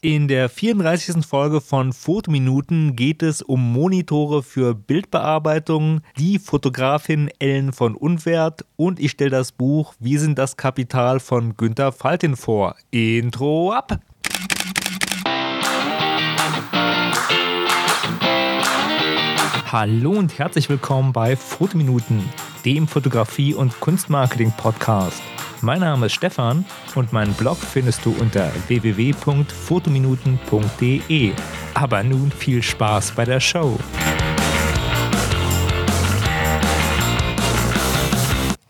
In der 34. Folge von Fotominuten geht es um Monitore für Bildbearbeitung, die Fotografin Ellen von Unwert und ich stelle das Buch Wir sind das Kapital von Günter Faltin vor. Intro ab! Hallo und herzlich willkommen bei Fotominuten, dem Fotografie- und Kunstmarketing-Podcast. Mein Name ist Stefan und meinen Blog findest du unter www.fotominuten.de. Aber nun viel Spaß bei der Show.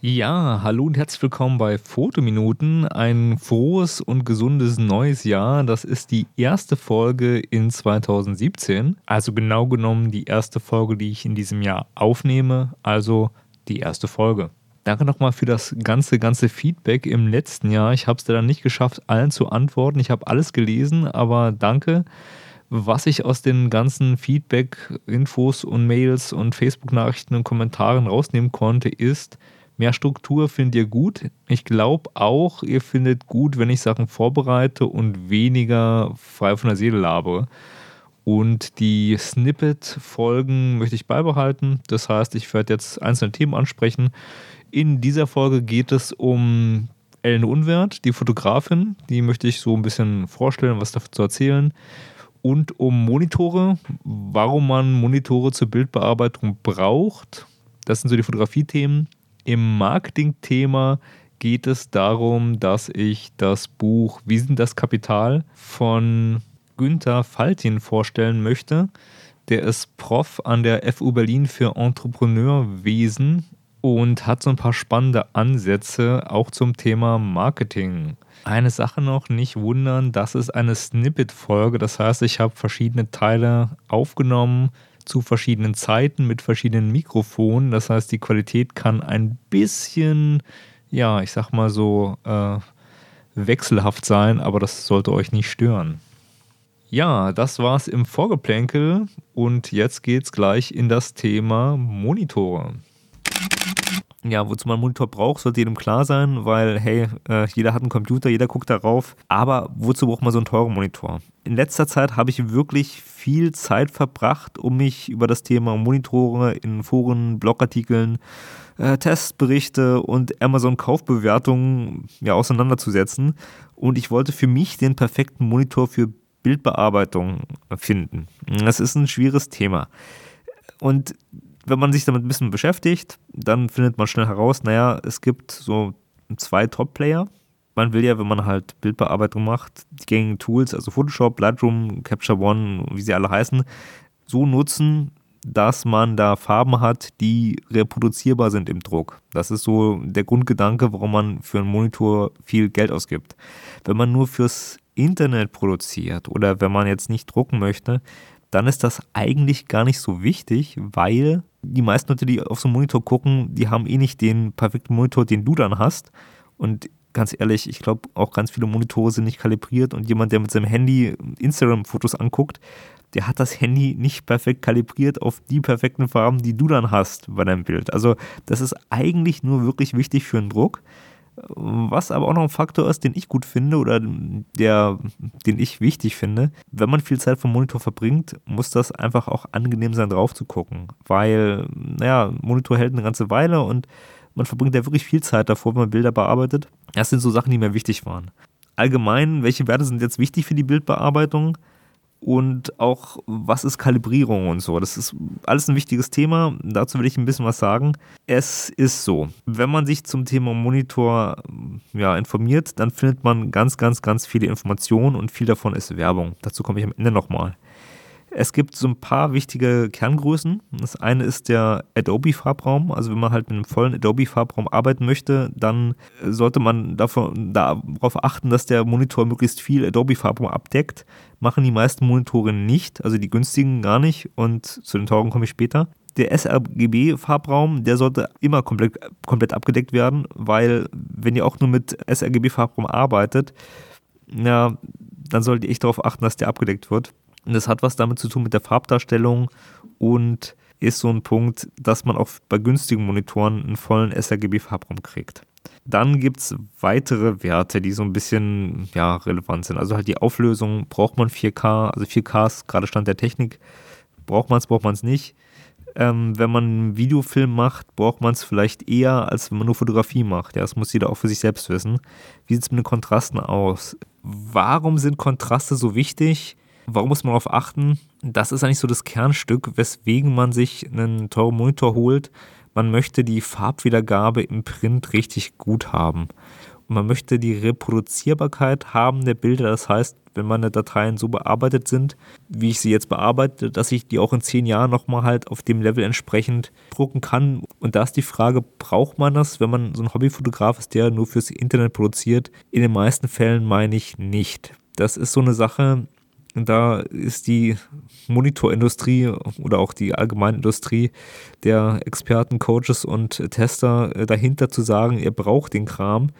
Ja, hallo und herzlich willkommen bei Fotominuten. Ein frohes und gesundes neues Jahr. Das ist die erste Folge in 2017. Also genau genommen die erste Folge, die ich in diesem Jahr aufnehme. Also die erste Folge. Danke nochmal für das ganze, ganze Feedback im letzten Jahr. Ich habe es dann nicht geschafft, allen zu antworten. Ich habe alles gelesen, aber danke. Was ich aus den ganzen Feedback, Infos und Mails und Facebook-Nachrichten und Kommentaren rausnehmen konnte, ist, mehr Struktur findet ihr gut. Ich glaube auch, ihr findet gut, wenn ich Sachen vorbereite und weniger frei von der Seele labere. Und die Snippet-Folgen möchte ich beibehalten. Das heißt, ich werde jetzt einzelne Themen ansprechen. In dieser Folge geht es um Ellen Unwert, die Fotografin. Die möchte ich so ein bisschen vorstellen, was dazu erzählen. Und um Monitore, warum man Monitore zur Bildbearbeitung braucht. Das sind so die Fotografie-Themen. Im Marketing-Thema geht es darum, dass ich das Buch Wie sind das Kapital von Günther Faltin vorstellen möchte. Der ist Prof an der FU Berlin für Entrepreneurwesen und hat so ein paar spannende Ansätze auch zum Thema Marketing. Eine Sache noch, nicht wundern, das ist eine Snippet-Folge. Das heißt, ich habe verschiedene Teile aufgenommen zu verschiedenen Zeiten mit verschiedenen Mikrofonen. Das heißt, die Qualität kann ein bisschen, ja, ich sag mal so, äh, wechselhaft sein, aber das sollte euch nicht stören. Ja, das war's im Vorgeplänkel und jetzt geht's gleich in das Thema Monitore ja, wozu man einen Monitor braucht, sollte jedem klar sein, weil, hey, äh, jeder hat einen Computer, jeder guckt darauf. Aber wozu braucht man so einen teuren Monitor? In letzter Zeit habe ich wirklich viel Zeit verbracht, um mich über das Thema Monitore in Foren, Blogartikeln, äh, Testberichte und Amazon-Kaufbewertungen ja, auseinanderzusetzen. Und ich wollte für mich den perfekten Monitor für Bildbearbeitung finden. Das ist ein schwieriges Thema. Und wenn man sich damit ein bisschen beschäftigt, dann findet man schnell heraus, naja, es gibt so zwei Top-Player. Man will ja, wenn man halt Bildbearbeitung macht, die gängigen Tools, also Photoshop, Lightroom, Capture One, wie sie alle heißen, so nutzen, dass man da Farben hat, die reproduzierbar sind im Druck. Das ist so der Grundgedanke, warum man für einen Monitor viel Geld ausgibt. Wenn man nur fürs Internet produziert oder wenn man jetzt nicht drucken möchte, dann ist das eigentlich gar nicht so wichtig, weil die meisten Leute, die auf so einen Monitor gucken, die haben eh nicht den perfekten Monitor, den du dann hast. Und ganz ehrlich, ich glaube, auch ganz viele Monitore sind nicht kalibriert und jemand, der mit seinem Handy Instagram-Fotos anguckt, der hat das Handy nicht perfekt kalibriert auf die perfekten Farben, die du dann hast bei deinem Bild. Also das ist eigentlich nur wirklich wichtig für einen Druck. Was aber auch noch ein Faktor ist, den ich gut finde oder der, den ich wichtig finde, wenn man viel Zeit vom Monitor verbringt, muss das einfach auch angenehm sein, drauf zu gucken. Weil, naja, Monitor hält eine ganze Weile und man verbringt ja wirklich viel Zeit davor, wenn man Bilder bearbeitet. Das sind so Sachen, die mir wichtig waren. Allgemein, welche Werte sind jetzt wichtig für die Bildbearbeitung? Und auch was ist Kalibrierung und so. Das ist alles ein wichtiges Thema. Dazu will ich ein bisschen was sagen. Es ist so, wenn man sich zum Thema Monitor ja, informiert, dann findet man ganz, ganz, ganz viele Informationen und viel davon ist Werbung. Dazu komme ich am Ende nochmal. Es gibt so ein paar wichtige Kerngrößen. Das eine ist der Adobe-Farbraum. Also wenn man halt mit einem vollen Adobe-Farbraum arbeiten möchte, dann sollte man davon, darauf achten, dass der Monitor möglichst viel Adobe-Farbraum abdeckt. Machen die meisten Monitore nicht, also die günstigen gar nicht. Und zu den teuren komme ich später. Der sRGB-Farbraum, der sollte immer komplett, komplett abgedeckt werden, weil wenn ihr auch nur mit sRGB-Farbraum arbeitet, ja, dann solltet ihr echt darauf achten, dass der abgedeckt wird. Und das hat was damit zu tun mit der Farbdarstellung und ist so ein Punkt, dass man auch bei günstigen Monitoren einen vollen sRGB-Farbraum kriegt. Dann gibt es weitere Werte, die so ein bisschen ja, relevant sind. Also halt die Auflösung, braucht man 4K, also 4K ist gerade Stand der Technik, braucht man es, braucht man es nicht. Ähm, wenn man einen Videofilm macht, braucht man es vielleicht eher, als wenn man nur Fotografie macht. Ja, das muss jeder auch für sich selbst wissen. Wie sieht es mit den Kontrasten aus? Warum sind Kontraste so wichtig? Warum muss man darauf achten? Das ist eigentlich so das Kernstück, weswegen man sich einen teuren Monitor holt. Man möchte die Farbwiedergabe im Print richtig gut haben. Und man möchte die Reproduzierbarkeit haben der Bilder. Das heißt, wenn meine Dateien so bearbeitet sind, wie ich sie jetzt bearbeite, dass ich die auch in zehn Jahren nochmal halt auf dem Level entsprechend drucken kann. Und da ist die Frage, braucht man das, wenn man so ein Hobbyfotograf ist, der nur fürs Internet produziert? In den meisten Fällen meine ich nicht. Das ist so eine Sache, da ist die Monitorindustrie oder auch die Allgemeinindustrie der Experten, Coaches und Tester äh, dahinter zu sagen, ihr braucht den Kram.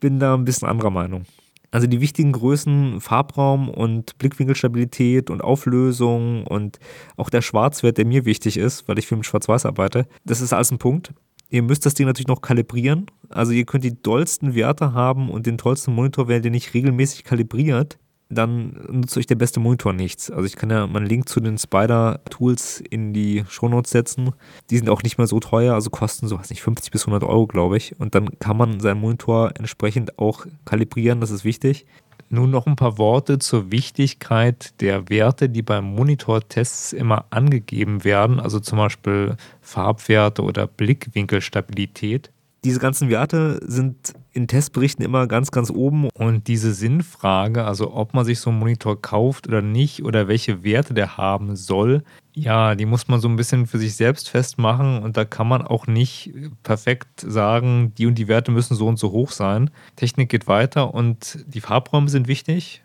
Bin da ein bisschen anderer Meinung. Also die wichtigen Größen, Farbraum und Blickwinkelstabilität und Auflösung und auch der Schwarzwert, der mir wichtig ist, weil ich viel mit Schwarz-Weiß arbeite, das ist alles ein Punkt. Ihr müsst das Ding natürlich noch kalibrieren. Also ihr könnt die dollsten Werte haben und den tollsten Monitor, wenn ihr nicht regelmäßig kalibriert, dann nutzt euch der beste Monitor nichts. Also ich kann ja mal einen Link zu den Spider-Tools in die Shownotes setzen. Die sind auch nicht mehr so teuer, also kosten so, weiß nicht, 50 bis 100 Euro, glaube ich. Und dann kann man seinen Monitor entsprechend auch kalibrieren, das ist wichtig. Nun noch ein paar Worte zur Wichtigkeit der Werte, die beim Monitortests immer angegeben werden, also zum Beispiel Farbwerte oder Blickwinkelstabilität diese ganzen Werte sind in Testberichten immer ganz, ganz oben. Und diese Sinnfrage, also ob man sich so einen Monitor kauft oder nicht oder welche Werte der haben soll, ja, die muss man so ein bisschen für sich selbst festmachen. Und da kann man auch nicht perfekt sagen, die und die Werte müssen so und so hoch sein. Technik geht weiter und die Farbräume sind wichtig.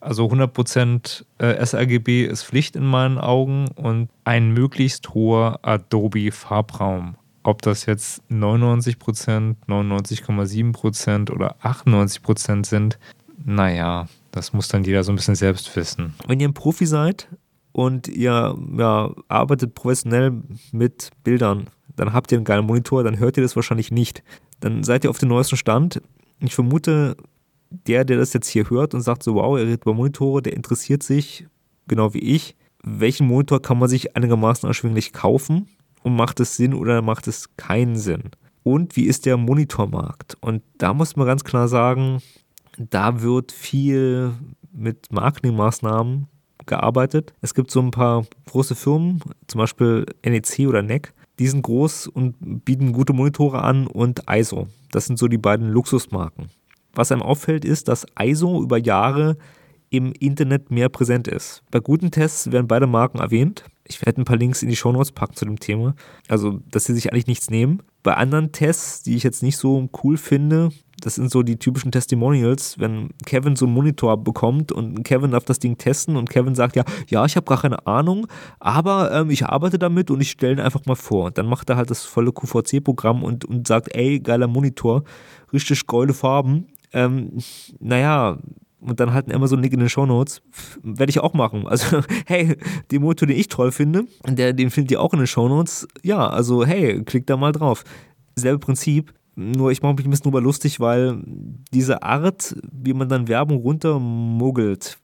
Also 100% äh, sRGB ist Pflicht in meinen Augen und ein möglichst hoher Adobe Farbraum ob das jetzt 99% 99,7% oder 98% sind, naja, das muss dann jeder so ein bisschen selbst wissen. Wenn ihr ein Profi seid und ihr ja, arbeitet professionell mit Bildern, dann habt ihr einen geilen Monitor, dann hört ihr das wahrscheinlich nicht. Dann seid ihr auf dem neuesten Stand. Ich vermute, der, der das jetzt hier hört und sagt so, wow, er redet über Monitore, der interessiert sich, genau wie ich, welchen Monitor kann man sich einigermaßen erschwinglich kaufen und macht es Sinn oder macht es keinen Sinn? Und wie ist der Monitormarkt? Und da muss man ganz klar sagen, da wird viel mit Marketingmaßnahmen gearbeitet. Es gibt so ein paar große Firmen, zum Beispiel NEC oder NEC, die sind groß und bieten gute Monitore an und ISO. Das sind so die beiden Luxusmarken. Was einem auffällt, ist, dass ISO über Jahre im Internet mehr präsent ist. Bei guten Tests werden beide Marken erwähnt. Ich werde ein paar Links in die Shownotes packen zu dem Thema. Also, dass sie sich eigentlich nichts nehmen. Bei anderen Tests, die ich jetzt nicht so cool finde, das sind so die typischen Testimonials, wenn Kevin so einen Monitor bekommt und Kevin darf das Ding testen und Kevin sagt ja, ja, ich habe gar keine Ahnung, aber ähm, ich arbeite damit und ich stelle ihn einfach mal vor. Dann macht er halt das volle QVC-Programm und, und sagt, ey, geiler Monitor, richtig geile Farben. Ähm, naja, und dann so einen Link in den Shownotes. Werde ich auch machen. Also, hey, den Motor, den ich toll finde, der, den findet ihr auch in den Shownotes. Ja, also, hey, klickt da mal drauf. Selbe Prinzip. Nur ich mache mich ein bisschen drüber lustig, weil diese Art, wie man dann Werbung runtermuggelt,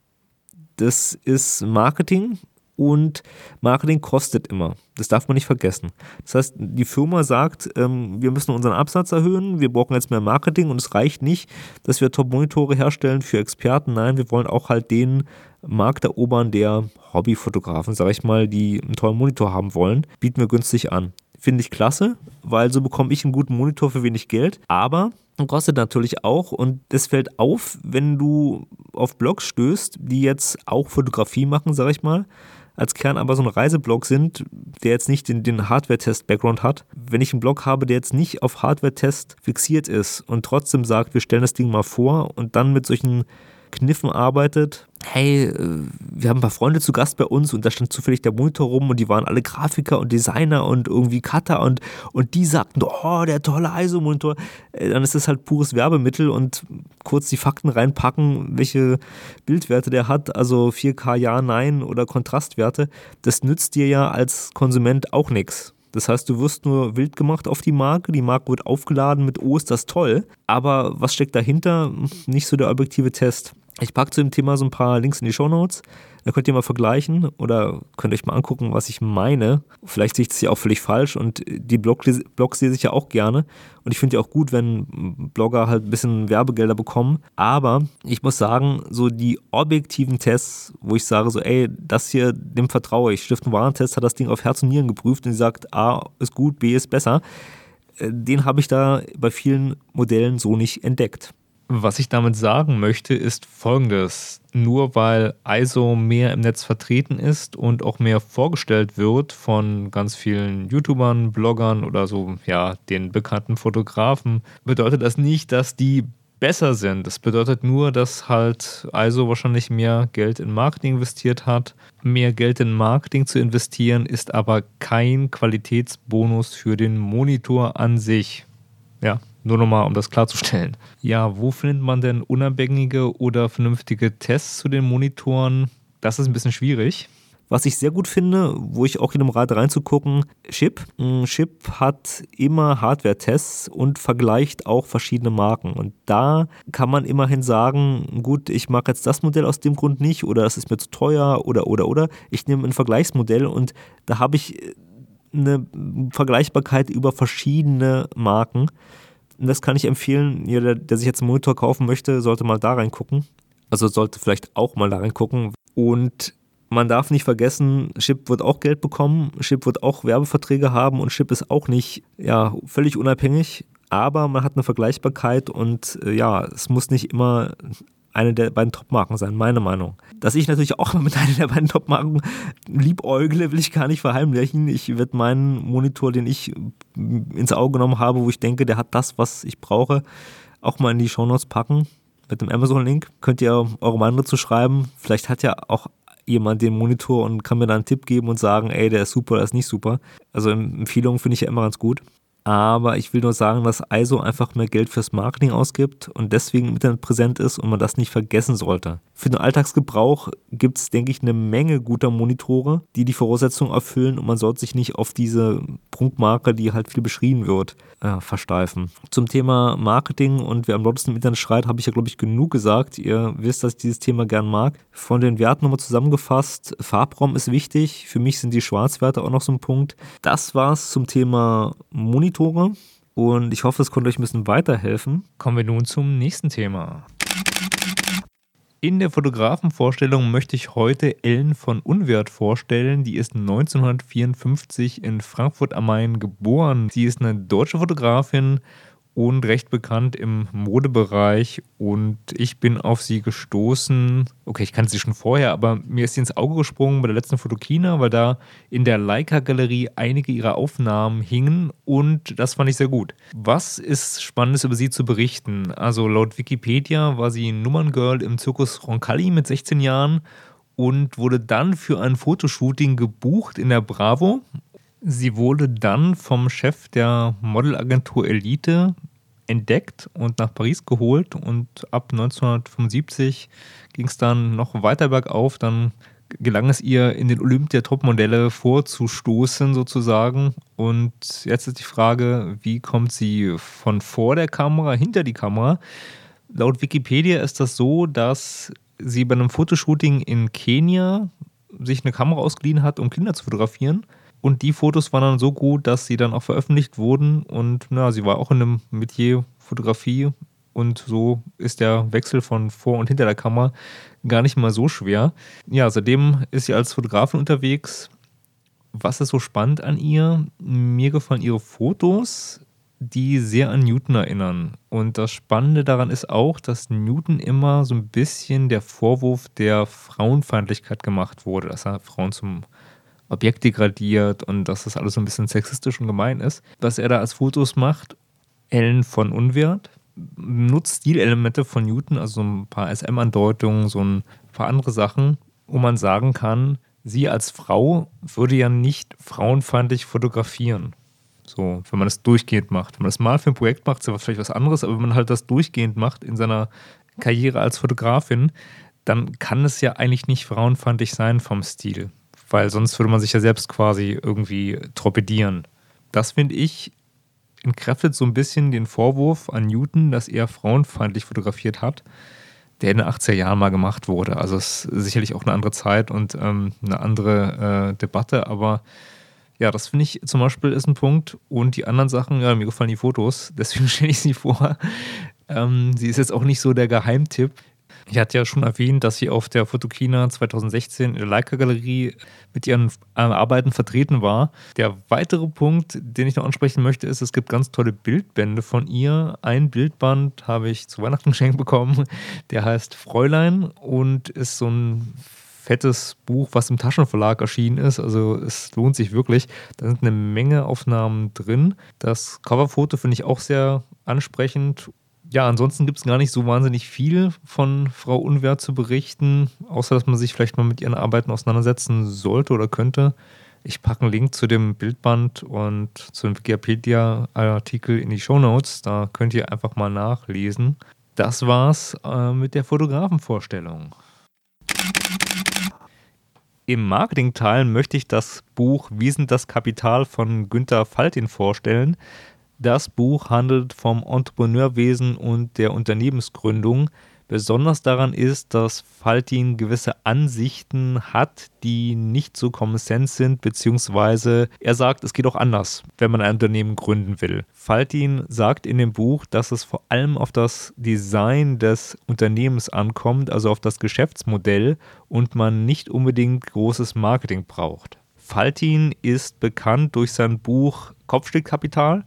das ist Marketing und Marketing kostet immer. Das darf man nicht vergessen. Das heißt, die Firma sagt, ähm, wir müssen unseren Absatz erhöhen, wir brauchen jetzt mehr Marketing und es reicht nicht, dass wir Top-Monitore herstellen für Experten. Nein, wir wollen auch halt den Markt erobern der Hobbyfotografen, sage ich mal, die einen tollen Monitor haben wollen, bieten wir günstig an. Finde ich klasse, weil so bekomme ich einen guten Monitor für wenig Geld. Aber kostet natürlich auch und das fällt auf, wenn du auf Blogs stößt, die jetzt auch Fotografie machen, sag ich mal, als Kern aber so ein Reiseblog sind, der jetzt nicht den, den Hardware-Test-Background hat. Wenn ich einen Blog habe, der jetzt nicht auf Hardware-Test fixiert ist und trotzdem sagt, wir stellen das Ding mal vor und dann mit solchen Kniffen arbeitet. Hey, äh, wir haben ein paar Freunde zu Gast bei uns und da stand zufällig der Monitor rum und die waren alle Grafiker und Designer und irgendwie Cutter und, und die sagten, oh, der tolle ISO-Monitor. Äh, dann ist das halt pures Werbemittel und kurz die Fakten reinpacken, welche Bildwerte der hat, also 4K ja, nein oder Kontrastwerte. Das nützt dir ja als Konsument auch nichts. Das heißt, du wirst nur wild gemacht auf die Marke, die Marke wird aufgeladen mit, oh, ist das toll. Aber was steckt dahinter? Nicht so der objektive Test. Ich packe zu dem Thema so ein paar Links in die Show Notes. Da könnt ihr mal vergleichen oder könnt euch mal angucken, was ich meine. Vielleicht sehe ich das ja auch völlig falsch und die Blog, Blogs lese ich ja auch gerne. Und ich finde ja auch gut, wenn Blogger halt ein bisschen Werbegelder bekommen. Aber ich muss sagen, so die objektiven Tests, wo ich sage so, ey, das hier, dem vertraue ich. Stift- und Warentest hat das Ding auf Herz und Nieren geprüft und sagt, A ist gut, B ist besser. Äh, den habe ich da bei vielen Modellen so nicht entdeckt. Was ich damit sagen möchte, ist folgendes. Nur weil ISO mehr im Netz vertreten ist und auch mehr vorgestellt wird von ganz vielen YouTubern, Bloggern oder so, ja, den bekannten Fotografen, bedeutet das nicht, dass die besser sind. Das bedeutet nur, dass halt ISO wahrscheinlich mehr Geld in Marketing investiert hat. Mehr Geld in Marketing zu investieren ist aber kein Qualitätsbonus für den Monitor an sich. Ja, nur nochmal, um das klarzustellen. Ja, wo findet man denn unabhängige oder vernünftige Tests zu den Monitoren? Das ist ein bisschen schwierig. Was ich sehr gut finde, wo ich auch in dem Rat reinzugucken, Chip. Mm, Chip hat immer Hardware-Tests und vergleicht auch verschiedene Marken. Und da kann man immerhin sagen, gut, ich mag jetzt das Modell aus dem Grund nicht oder das ist mir zu teuer oder oder oder. Ich nehme ein Vergleichsmodell und da habe ich eine Vergleichbarkeit über verschiedene Marken. Das kann ich empfehlen. Jeder, der sich jetzt einen Monitor kaufen möchte, sollte mal da reingucken. Also sollte vielleicht auch mal da reingucken. Und man darf nicht vergessen, Chip wird auch Geld bekommen, Chip wird auch Werbeverträge haben und Chip ist auch nicht ja, völlig unabhängig. Aber man hat eine Vergleichbarkeit und äh, ja, es muss nicht immer eine der beiden Top-Marken sein, meine Meinung. Dass ich natürlich auch mit einer der beiden Top-Marken liebäugle, will ich gar nicht verheimlichen. Ich werde meinen Monitor, den ich ins Auge genommen habe, wo ich denke, der hat das, was ich brauche, auch mal in die Shownotes packen. Mit dem Amazon-Link könnt ihr eure Meinung dazu schreiben. Vielleicht hat ja auch jemand den Monitor und kann mir da einen Tipp geben und sagen, ey, der ist super, der ist nicht super. Also Empfehlungen finde ich ja immer ganz gut. Aber ich will nur sagen, dass ISO einfach mehr Geld fürs Marketing ausgibt und deswegen im Internet präsent ist und man das nicht vergessen sollte. Für den Alltagsgebrauch gibt es, denke ich, eine Menge guter Monitore, die die Voraussetzungen erfüllen und man sollte sich nicht auf diese Prunkmarke, die halt viel beschrieben wird, äh, versteifen. Zum Thema Marketing und wer am lautesten im Internet schreit, habe ich ja, glaube ich, genug gesagt. Ihr wisst, dass ich dieses Thema gern mag. Von den Werten nochmal zusammengefasst. Farbraum ist wichtig. Für mich sind die Schwarzwerte auch noch so ein Punkt. Das war's zum Thema Monitore. Und ich hoffe, es konnte euch ein bisschen weiterhelfen. Kommen wir nun zum nächsten Thema. In der Fotografenvorstellung möchte ich heute Ellen von Unwert vorstellen. Die ist 1954 in Frankfurt am Main geboren. Sie ist eine deutsche Fotografin und recht bekannt im Modebereich. Und ich bin auf sie gestoßen. Okay, ich kannte sie schon vorher, aber mir ist sie ins Auge gesprungen bei der letzten Fotokina, weil da in der Leica-Galerie einige ihrer Aufnahmen hingen und das fand ich sehr gut. Was ist Spannendes über sie zu berichten? Also laut Wikipedia war sie Nummerngirl im Zirkus Roncalli mit 16 Jahren und wurde dann für ein Fotoshooting gebucht in der Bravo Sie wurde dann vom Chef der Modelagentur Elite entdeckt und nach Paris geholt und ab 1975 ging es dann noch weiter bergauf. Dann gelang es ihr, in den Olymp der Topmodelle vorzustoßen sozusagen. Und jetzt ist die Frage, wie kommt sie von vor der Kamera hinter die Kamera? Laut Wikipedia ist das so, dass sie bei einem Fotoshooting in Kenia sich eine Kamera ausgeliehen hat, um Kinder zu fotografieren und die Fotos waren dann so gut, dass sie dann auch veröffentlicht wurden. Und na, sie war auch in einem Metier Fotografie. Und so ist der Wechsel von vor und hinter der Kamera gar nicht mal so schwer. Ja, seitdem ist sie als Fotografin unterwegs. Was ist so spannend an ihr? Mir gefallen ihre Fotos, die sehr an Newton erinnern. Und das Spannende daran ist auch, dass Newton immer so ein bisschen der Vorwurf der Frauenfeindlichkeit gemacht wurde, dass er Frauen zum Objekt degradiert und dass das alles so ein bisschen sexistisch und gemein ist. Was er da als Fotos macht, Ellen von Unwert, nutzt Stilelemente von Newton, also so ein paar SM-Andeutungen, so ein paar andere Sachen, wo man sagen kann, sie als Frau würde ja nicht frauenfeindlich fotografieren. So, wenn man das durchgehend macht. Wenn man das mal für ein Projekt macht, ist ja vielleicht was anderes, aber wenn man halt das durchgehend macht in seiner Karriere als Fotografin, dann kann es ja eigentlich nicht frauenfeindlich sein vom Stil weil sonst würde man sich ja selbst quasi irgendwie torpedieren. das finde ich entkräftet so ein bisschen den Vorwurf an Newton, dass er frauenfeindlich fotografiert hat, der in den 80er Jahren mal gemacht wurde. Also es ist sicherlich auch eine andere Zeit und ähm, eine andere äh, Debatte, aber ja, das finde ich zum Beispiel ist ein Punkt. Und die anderen Sachen, ja, mir gefallen die Fotos, deswegen stelle ich sie vor. Ähm, sie ist jetzt auch nicht so der Geheimtipp. Ich hatte ja schon erwähnt, dass sie auf der Fotokina 2016 in der Leica-Galerie mit ihren äh, Arbeiten vertreten war. Der weitere Punkt, den ich noch ansprechen möchte, ist, es gibt ganz tolle Bildbände von ihr. Ein Bildband habe ich zu Weihnachten geschenkt bekommen, der heißt Fräulein und ist so ein fettes Buch, was im Taschenverlag erschienen ist. Also es lohnt sich wirklich. Da sind eine Menge Aufnahmen drin. Das Coverfoto finde ich auch sehr ansprechend ja, ansonsten gibt es gar nicht so wahnsinnig viel von Frau Unwehr zu berichten, außer dass man sich vielleicht mal mit ihren Arbeiten auseinandersetzen sollte oder könnte. Ich packe einen Link zu dem Bildband und zu dem Wikipedia-Artikel in die Show Notes. Da könnt ihr einfach mal nachlesen. Das war's äh, mit der Fotografenvorstellung. Im Marketingteil möchte ich das Buch Wie sind das Kapital von Günter Faltin vorstellen. Das Buch handelt vom Entrepreneurwesen und der Unternehmensgründung. Besonders daran ist, dass Faltin gewisse Ansichten hat, die nicht so Common Sense sind, beziehungsweise er sagt, es geht auch anders, wenn man ein Unternehmen gründen will. Faltin sagt in dem Buch, dass es vor allem auf das Design des Unternehmens ankommt, also auf das Geschäftsmodell und man nicht unbedingt großes Marketing braucht. Faltin ist bekannt durch sein Buch Kopfstückkapital.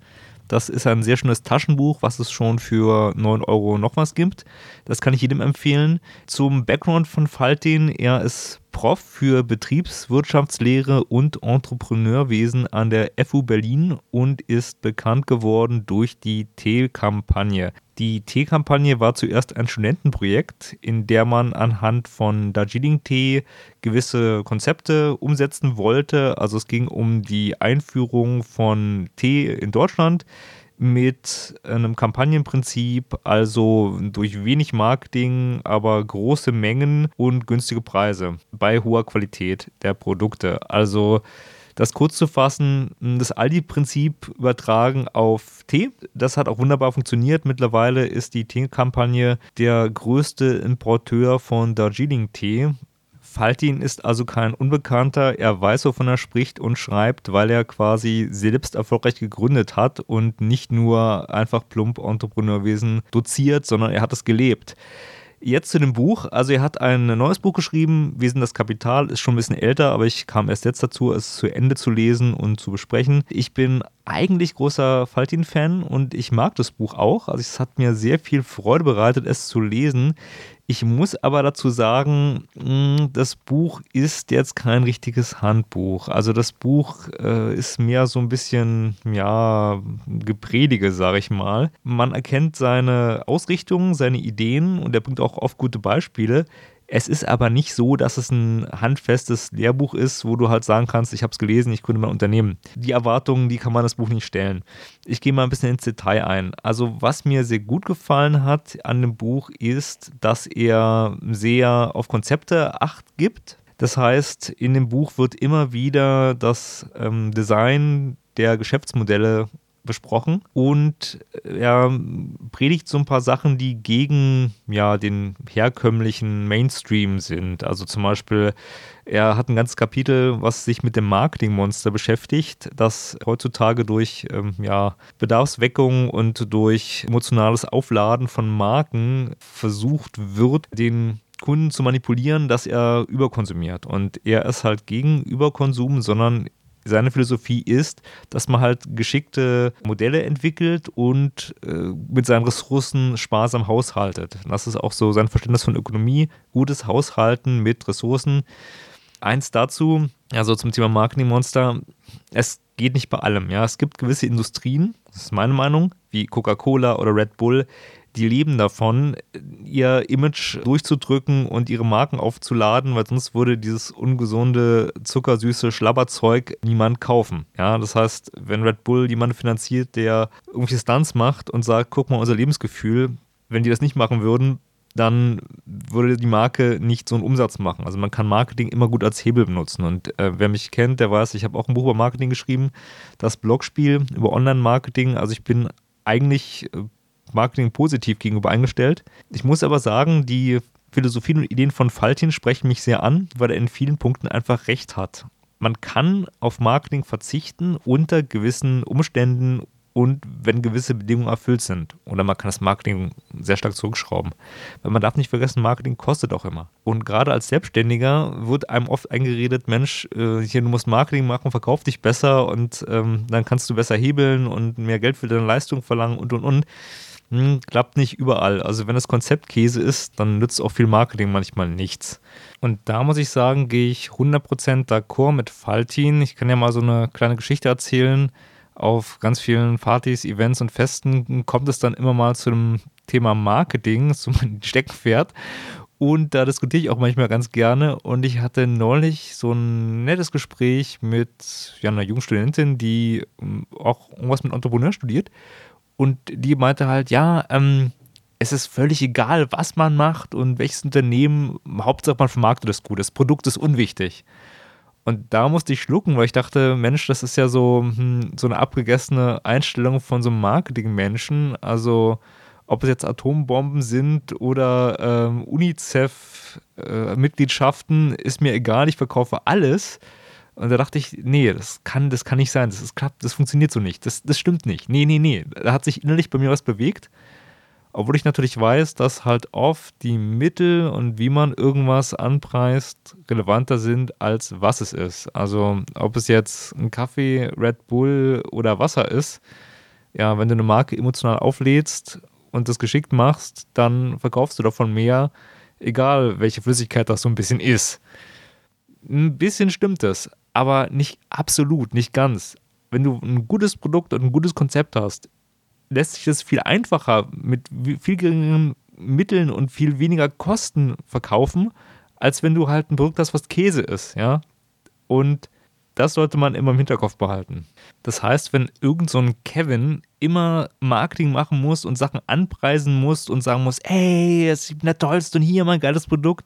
Das ist ein sehr schönes Taschenbuch, was es schon für 9 Euro noch was gibt. Das kann ich jedem empfehlen. Zum Background von Faltin, er ist Prof für Betriebswirtschaftslehre und Entrepreneurwesen an der FU Berlin und ist bekannt geworden durch die T-Kampagne. Die Tee-Kampagne war zuerst ein Studentenprojekt, in der man anhand von Darjeeling-Tee gewisse Konzepte umsetzen wollte. Also es ging um die Einführung von Tee in Deutschland mit einem Kampagnenprinzip, also durch wenig Marketing, aber große Mengen und günstige Preise bei hoher Qualität der Produkte. Also das kurz zu fassen, das Aldi-Prinzip übertragen auf Tee. Das hat auch wunderbar funktioniert. Mittlerweile ist die Tee-Kampagne der größte Importeur von Darjeeling-Tee. Faltin ist also kein Unbekannter, er weiß, wovon er spricht und schreibt, weil er quasi selbst erfolgreich gegründet hat und nicht nur einfach plump Entrepreneurwesen doziert, sondern er hat es gelebt. Jetzt zu dem Buch. Also er hat ein neues Buch geschrieben, Wir sind das Kapital, ist schon ein bisschen älter, aber ich kam erst jetzt dazu, es zu Ende zu lesen und zu besprechen. Ich bin eigentlich großer Faltin-Fan und ich mag das Buch auch. Also es hat mir sehr viel Freude bereitet, es zu lesen. Ich muss aber dazu sagen, hm, das Buch ist jetzt kein richtiges Handbuch. Also das Buch äh, ist mehr so ein bisschen, ja, Gepredige, sage ich mal. Man erkennt seine Ausrichtung, seine Ideen und er bringt auch oft gute Beispiele. Es ist aber nicht so, dass es ein handfestes Lehrbuch ist, wo du halt sagen kannst, ich habe es gelesen, ich gründe mein Unternehmen. Die Erwartungen, die kann man das Buch nicht stellen. Ich gehe mal ein bisschen ins Detail ein. Also was mir sehr gut gefallen hat an dem Buch ist, dass er sehr auf Konzepte acht gibt. Das heißt, in dem Buch wird immer wieder das ähm, Design der Geschäftsmodelle besprochen und äh, er predigt so ein paar Sachen, die gegen ja, den herkömmlichen Mainstream sind. Also zum Beispiel, er hat ein ganzes Kapitel, was sich mit dem Marketingmonster beschäftigt, das heutzutage durch ähm, ja, Bedarfsweckung und durch emotionales Aufladen von Marken versucht wird, den Kunden zu manipulieren, dass er überkonsumiert. Und er ist halt gegen Überkonsum, sondern seine Philosophie ist, dass man halt geschickte Modelle entwickelt und äh, mit seinen Ressourcen sparsam haushaltet. Das ist auch so sein Verständnis von Ökonomie, gutes Haushalten mit Ressourcen. Eins dazu, also zum Thema Marketingmonster, es geht nicht bei allem. Ja, es gibt gewisse Industrien, das ist meine Meinung, wie Coca-Cola oder Red Bull, die leben davon, ihr Image durchzudrücken und ihre Marken aufzuladen, weil sonst würde dieses ungesunde, zuckersüße Schlabberzeug niemand kaufen. Ja, das heißt, wenn Red Bull jemanden finanziert, der irgendwelche Stunts macht und sagt, guck mal, unser Lebensgefühl, wenn die das nicht machen würden, dann würde die Marke nicht so einen Umsatz machen. Also man kann Marketing immer gut als Hebel benutzen. Und äh, wer mich kennt, der weiß, ich habe auch ein Buch über Marketing geschrieben, das Blogspiel über Online-Marketing. Also ich bin eigentlich äh, Marketing positiv gegenüber eingestellt. Ich muss aber sagen, die Philosophien und Ideen von Faltin sprechen mich sehr an, weil er in vielen Punkten einfach recht hat. Man kann auf Marketing verzichten unter gewissen Umständen und wenn gewisse Bedingungen erfüllt sind. Oder man kann das Marketing sehr stark zurückschrauben. Weil man darf nicht vergessen, Marketing kostet auch immer. Und gerade als Selbstständiger wird einem oft eingeredet, Mensch, äh, hier, du musst Marketing machen, verkauf dich besser und ähm, dann kannst du besser hebeln und mehr Geld für deine Leistung verlangen und und und. Hm, klappt nicht überall. Also wenn das Konzept Käse ist, dann nützt auch viel Marketing manchmal nichts. Und da muss ich sagen, gehe ich 100% d'accord mit Faltin. Ich kann ja mal so eine kleine Geschichte erzählen auf ganz vielen Partys, Events und Festen kommt es dann immer mal zu dem Thema Marketing, zu meinem Steckenpferd. Und da diskutiere ich auch manchmal ganz gerne. Und ich hatte neulich so ein nettes Gespräch mit ja, einer jungen Studentin, die ähm, auch irgendwas mit Entrepreneur studiert. Und die meinte halt, ja, ähm, es ist völlig egal, was man macht und welches Unternehmen, Hauptsache man vermarktet es gut. Das Produkt ist unwichtig. Und da musste ich schlucken, weil ich dachte, Mensch, das ist ja so, hm, so eine abgegessene Einstellung von so einem Marketingmenschen. Also ob es jetzt Atombomben sind oder ähm, UNICEF-Mitgliedschaften, äh, ist mir egal, ich verkaufe alles. Und da dachte ich, nee, das kann, das kann nicht sein, das, ist, das funktioniert so nicht, das, das stimmt nicht. Nee, nee, nee, da hat sich innerlich bei mir was bewegt. Obwohl ich natürlich weiß, dass halt oft die Mittel und wie man irgendwas anpreist relevanter sind, als was es ist. Also ob es jetzt ein Kaffee, Red Bull oder Wasser ist, ja, wenn du eine Marke emotional auflädst und das geschickt machst, dann verkaufst du davon mehr, egal welche Flüssigkeit das so ein bisschen ist. Ein bisschen stimmt es, aber nicht absolut, nicht ganz. Wenn du ein gutes Produkt und ein gutes Konzept hast, lässt sich das viel einfacher mit viel geringeren Mitteln und viel weniger Kosten verkaufen, als wenn du halt ein Produkt hast, was Käse ist, ja. Und das sollte man immer im Hinterkopf behalten. Das heißt, wenn irgend so ein Kevin immer Marketing machen muss und Sachen anpreisen muss und sagen muss, ey, ich bin der Tollste und hier mein geiles Produkt,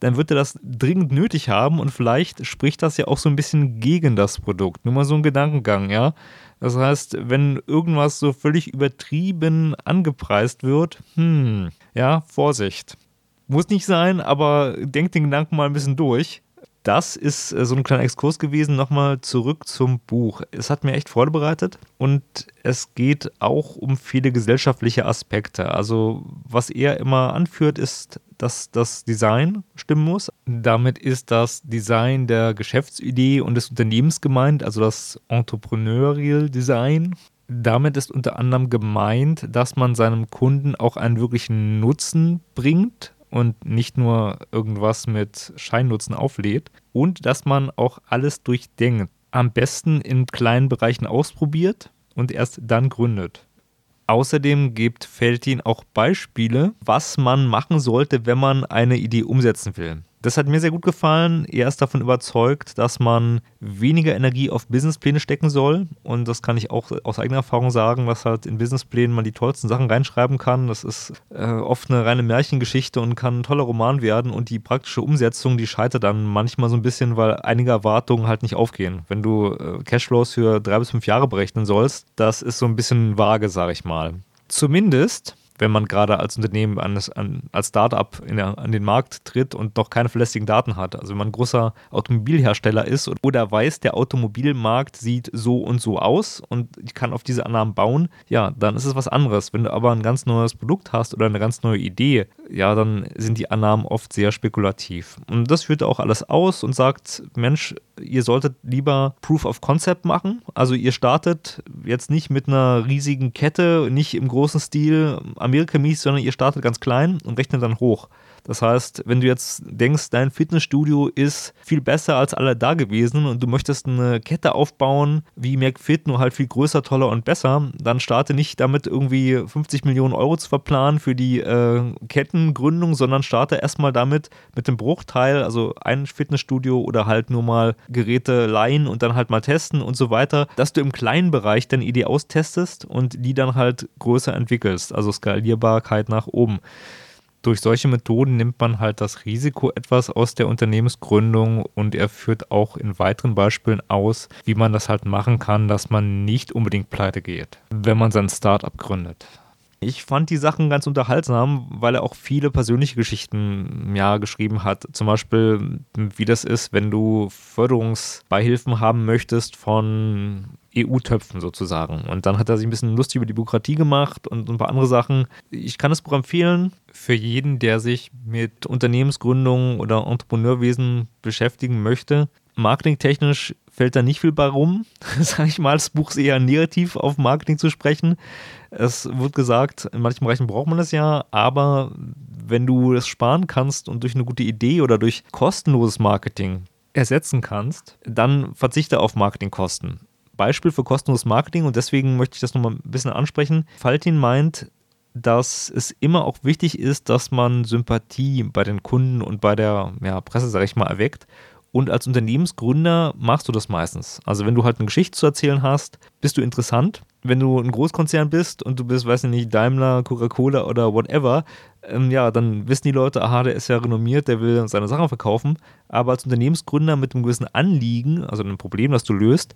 dann wird er das dringend nötig haben und vielleicht spricht das ja auch so ein bisschen gegen das Produkt. Nur mal so ein Gedankengang, ja. Das heißt, wenn irgendwas so völlig übertrieben angepreist wird, hm, ja, Vorsicht. Muss nicht sein, aber denkt den Gedanken mal ein bisschen durch. Das ist äh, so ein kleiner Exkurs gewesen. Nochmal zurück zum Buch. Es hat mir echt Freude bereitet und es geht auch um viele gesellschaftliche Aspekte. Also, was er immer anführt, ist dass das Design stimmen muss. Damit ist das Design der Geschäftsidee und des Unternehmens gemeint, also das Entrepreneurial Design. Damit ist unter anderem gemeint, dass man seinem Kunden auch einen wirklichen Nutzen bringt und nicht nur irgendwas mit Scheinnutzen auflädt. Und dass man auch alles durchdenkt. Am besten in kleinen Bereichen ausprobiert und erst dann gründet. Außerdem gibt Feltin auch Beispiele, was man machen sollte, wenn man eine Idee umsetzen will. Das hat mir sehr gut gefallen. Er ist davon überzeugt, dass man weniger Energie auf Businesspläne stecken soll. Und das kann ich auch aus eigener Erfahrung sagen, dass halt in Businessplänen man die tollsten Sachen reinschreiben kann. Das ist äh, oft eine reine Märchengeschichte und kann ein toller Roman werden. Und die praktische Umsetzung, die scheitert dann manchmal so ein bisschen, weil einige Erwartungen halt nicht aufgehen. Wenn du äh, Cashflows für drei bis fünf Jahre berechnen sollst, das ist so ein bisschen vage, sag ich mal. Zumindest wenn man gerade als Unternehmen an, an, als Startup der, an den Markt tritt und noch keine verlässlichen Daten hat. Also wenn man ein großer Automobilhersteller ist oder weiß, der Automobilmarkt sieht so und so aus und ich kann auf diese Annahmen bauen, ja, dann ist es was anderes. Wenn du aber ein ganz neues Produkt hast oder eine ganz neue Idee, ja, dann sind die Annahmen oft sehr spekulativ. Und das führt auch alles aus und sagt, Mensch, ihr solltet lieber Proof of Concept machen. Also ihr startet jetzt nicht mit einer riesigen Kette, nicht im großen Stil Amerika-mies, sondern ihr startet ganz klein und rechnet dann hoch. Das heißt, wenn du jetzt denkst, dein Fitnessstudio ist viel besser als alle da gewesen und du möchtest eine Kette aufbauen wie McFit, nur halt viel größer, toller und besser, dann starte nicht damit irgendwie 50 Millionen Euro zu verplanen für die äh, Kettengründung, sondern starte erstmal damit mit dem Bruchteil, also ein Fitnessstudio oder halt nur mal Geräte leihen und dann halt mal testen und so weiter, dass du im kleinen Bereich deine Idee austestest und die dann halt größer entwickelst, also Skalierbarkeit nach oben. durch solche Methoden nimmt man halt das Risiko etwas aus der Unternehmensgründung und er führt auch in weiteren Beispielen aus, wie man das halt machen kann, dass man nicht unbedingt pleite geht, wenn man sein Startup gründet. Ich fand die Sachen ganz unterhaltsam, weil er auch viele persönliche Geschichten ja, geschrieben hat. Zum Beispiel, wie das ist, wenn du Förderungsbeihilfen haben möchtest von EU-Töpfen sozusagen. Und dann hat er sich ein bisschen lustig über die Bürokratie gemacht und ein paar andere Sachen. Ich kann das Buch empfehlen für jeden, der sich mit Unternehmensgründung oder Entrepreneurwesen beschäftigen möchte. Marketingtechnisch fällt da nicht viel bei rum, sage ich mal. Das Buch ist eher negativ auf Marketing zu sprechen. Es wird gesagt, in manchen Bereichen braucht man das ja, aber wenn du das sparen kannst und durch eine gute Idee oder durch kostenloses Marketing ersetzen kannst, dann verzichte auf Marketingkosten. Beispiel für kostenloses Marketing und deswegen möchte ich das nochmal ein bisschen ansprechen. Faltin meint, dass es immer auch wichtig ist, dass man Sympathie bei den Kunden und bei der ja, Presse, sag ich mal, erweckt. Und als Unternehmensgründer machst du das meistens. Also wenn du halt eine Geschichte zu erzählen hast, bist du interessant. Wenn du ein Großkonzern bist und du bist, weiß ich nicht, Daimler, Coca-Cola oder whatever, ähm, ja, dann wissen die Leute, aha, der ist ja renommiert, der will seine Sachen verkaufen. Aber als Unternehmensgründer mit einem gewissen Anliegen, also einem Problem, das du löst,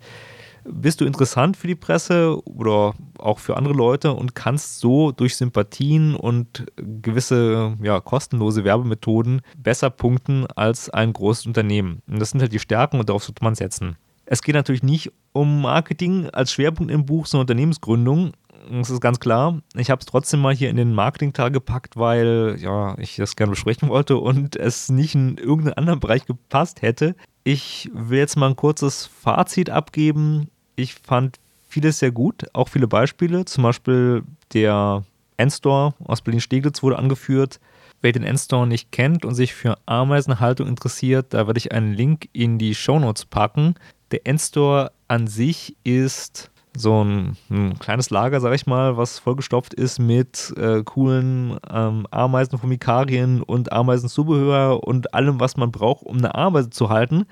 bist du interessant für die Presse oder auch für andere Leute und kannst so durch Sympathien und gewisse ja, kostenlose Werbemethoden besser punkten als ein großes Unternehmen. Und das sind halt die Stärken und darauf sollte man setzen. Es geht natürlich nicht um Marketing als Schwerpunkt im Buch, sondern Unternehmensgründung. Das ist ganz klar. Ich habe es trotzdem mal hier in den Marketing-Tag gepackt, weil ja, ich das gerne besprechen wollte und es nicht in irgendeinen anderen Bereich gepasst hätte. Ich will jetzt mal ein kurzes Fazit abgeben. Ich fand vieles sehr gut, auch viele Beispiele. Zum Beispiel der Endstore aus Berlin-Steglitz wurde angeführt. Wer den Endstore nicht kennt und sich für Ameisenhaltung interessiert, da werde ich einen Link in die Shownotes packen. Der Endstore an sich ist so ein, ein, kleines Lager, sag ich mal, was vollgestopft ist mit äh, coolen ähm, Ameisenfumikarien und Ameisenzubehör und allem, was man braucht, um eine Ameise zu halten.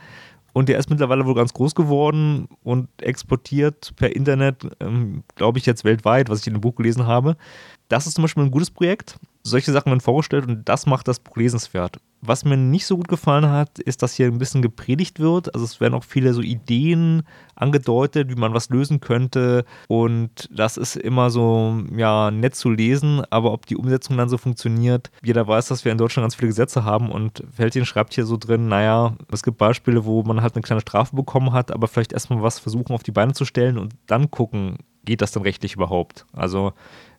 Und der ist mittlerweile wohl ganz groß geworden und exportiert per Internet, ähm, glaube ich, jetzt weltweit, was ich in dem Buch gelesen habe. Das ist zum Beispiel ein gutes Projekt. Solche Sachen werden vorgestellt und das macht das Buch lesenswert. Was mir nicht so gut gefallen hat, ist, dass hier ein bisschen gepredigt wird. Also es werden auch viele so Ideen angedeutet, wie man was lösen könnte. Und das ist immer so, ja, nett zu lesen. Aber ob die Umsetzung dann so funktioniert, jeder weiß, dass wir in Deutschland ganz viele Gesetze haben. Und Feldchen schreibt hier so drin, naja, es gibt Beispiele, wo man halt eine kleine Strafe bekommen hat, aber vielleicht erstmal was versuchen auf die Beine zu stellen und dann gucken, geht das denn rechtlich überhaupt? Also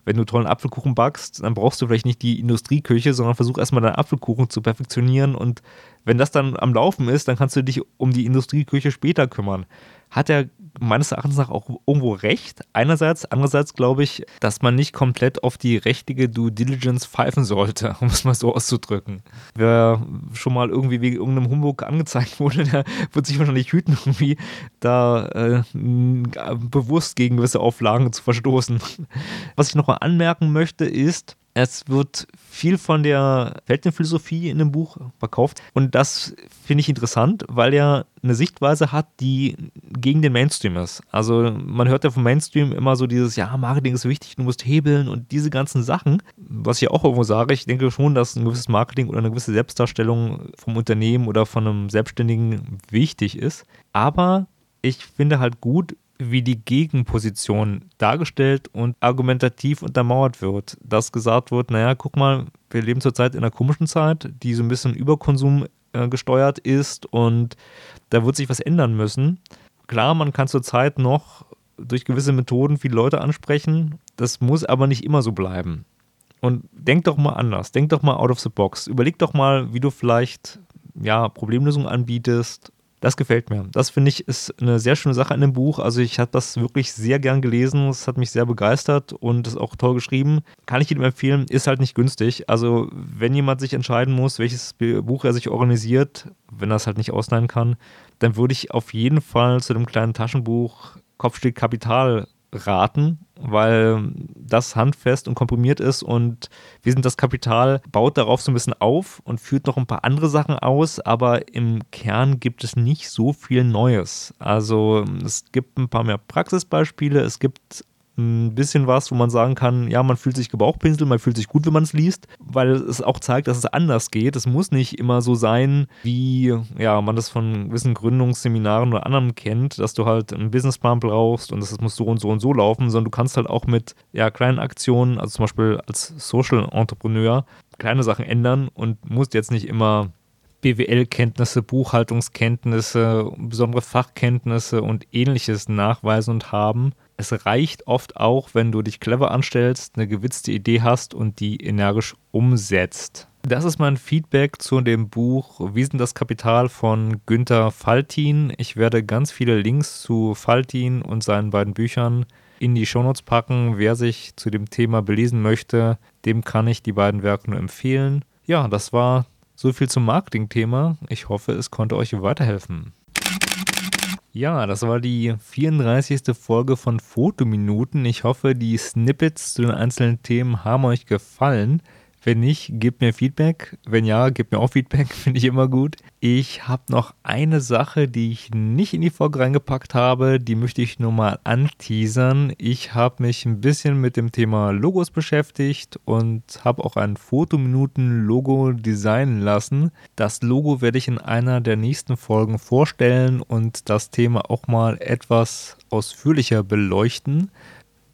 wenn du tollen Apfelkuchen backst, dann brauchst du vielleicht nicht die Industrieküche, sondern versuch erstmal deinen Apfelkuchen zu perfektionieren und wenn das dann am Laufen ist, dann kannst du dich um die Industrieküche später kümmern. Hat er meines Erachtens nach auch irgendwo recht. Einerseits, andererseits glaube ich, dass man nicht komplett auf die richtige Due Diligence pfeifen sollte, um es mal so auszudrücken. Wer schon mal irgendwie wegen irgendeinem Humbug angezeigt wurde, der wird sich wahrscheinlich hüten, irgendwie da äh, bewusst gegen gewisse Auflagen zu verstoßen. Was ich noch mal anmerken möchte, ist, es wird viel von der Weltenphilosophie in dem Buch verkauft und das finde ich interessant, weil er eine Sichtweise hat, die gegen den Mainstream ist. Also man hört ja vom Mainstream immer so dieses, ja, Marketing ist wichtig, du musst hebeln und diese ganzen Sachen. Was ich auch irgendwo sage, ich denke schon, dass ein gewisses Marketing oder eine gewisse Selbstdarstellung vom Unternehmen oder von einem Selbstständigen wichtig ist. Aber ich finde halt gut, wie die Gegenposition dargestellt und argumentativ untermauert wird. Dass gesagt wird, naja, guck mal, wir leben zurzeit in einer komischen Zeit, die so ein bisschen Überkonsum äh, gesteuert ist und da wird sich was ändern müssen. Klar, man kann zurzeit noch durch gewisse Methoden viele Leute ansprechen, das muss aber nicht immer so bleiben. Und denk doch mal anders, denk doch mal out of the box. Überleg doch mal, wie du vielleicht ja, Problemlösungen anbietest das gefällt mir. Das finde ich ist eine sehr schöne Sache an dem Buch. Also ich habe das wirklich sehr gern gelesen. Es hat mich sehr begeistert und ist auch toll geschrieben. Kann ich jedem empfehlen. Ist halt nicht günstig. Also wenn jemand sich entscheiden muss, welches Buch er sich organisiert, wenn er es halt nicht ausleihen kann, dann würde ich auf jeden Fall zu dem kleinen Taschenbuch Kopfstück Kapital raten, weil das handfest und komprimiert ist und wir sind das Kapital, baut darauf so ein bisschen auf und führt noch ein paar andere Sachen aus, aber im Kern gibt es nicht so viel Neues. Also es gibt ein paar mehr Praxisbeispiele, es gibt ein bisschen was, wo man sagen kann, ja, man fühlt sich gebauchpinselt, man fühlt sich gut, wenn man es liest, weil es auch zeigt, dass es anders geht. Es muss nicht immer so sein, wie ja, man das von gewissen Gründungsseminaren oder anderen kennt, dass du halt einen Businessplan brauchst und das muss so und so und so laufen, sondern du kannst halt auch mit ja, kleinen Aktionen, also zum Beispiel als Social Entrepreneur, kleine Sachen ändern und musst jetzt nicht immer BWL-Kenntnisse, Buchhaltungskenntnisse, besondere Fachkenntnisse und ähnliches nachweisen und haben. Es reicht oft auch, wenn du dich clever anstellst, eine gewitzte Idee hast und die energisch umsetzt. Das ist mein Feedback zu dem Buch Wie sind das Kapital von Günther Faltin. Ich werde ganz viele Links zu Faltin und seinen beiden Büchern in die Shownotes packen. Wer sich zu dem Thema belesen möchte, dem kann ich die beiden Werke nur empfehlen. Ja, das war so viel zum Marketing-Thema. Ich hoffe, es konnte euch weiterhelfen. Ja, das war die 34. Folge von Fotominuten. Ich hoffe, die Snippets zu den einzelnen Themen haben euch gefallen. Wenn nicht, gebt mir Feedback. Wenn ja, gebt mir auch Feedback, finde ich immer gut. Ich habe noch eine Sache, die ich nicht in die Folge reingepackt habe, die möchte ich nur mal anteasern. Ich habe mich ein bisschen mit dem Thema Logos beschäftigt und habe auch ein Fotominuten-Logo designen lassen. Das Logo werde ich in einer der nächsten Folgen vorstellen und das Thema auch mal etwas ausführlicher beleuchten.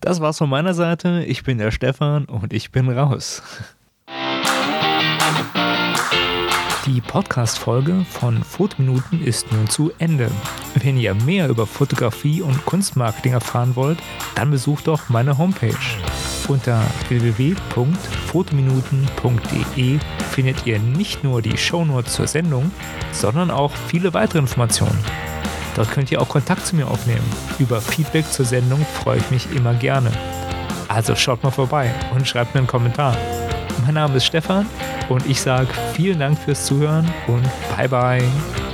Das war's von meiner Seite. Ich bin der Stefan und ich bin raus. Die Podcast-Folge von Fotominuten ist nun zu Ende. Wenn ihr mehr über Fotografie und Kunstmarketing erfahren wollt, dann besucht doch meine Homepage. Unter www.fotominuten.de findet ihr nicht nur die Shownotes zur Sendung, sondern auch viele weitere Informationen. Dort könnt ihr auch Kontakt zu mir aufnehmen. Über Feedback zur Sendung freue ich mich immer gerne. Also schaut mal vorbei und schreibt mir einen Kommentar. Mein Name ist Stefan und ich sage vielen Dank fürs Zuhören und bye bye.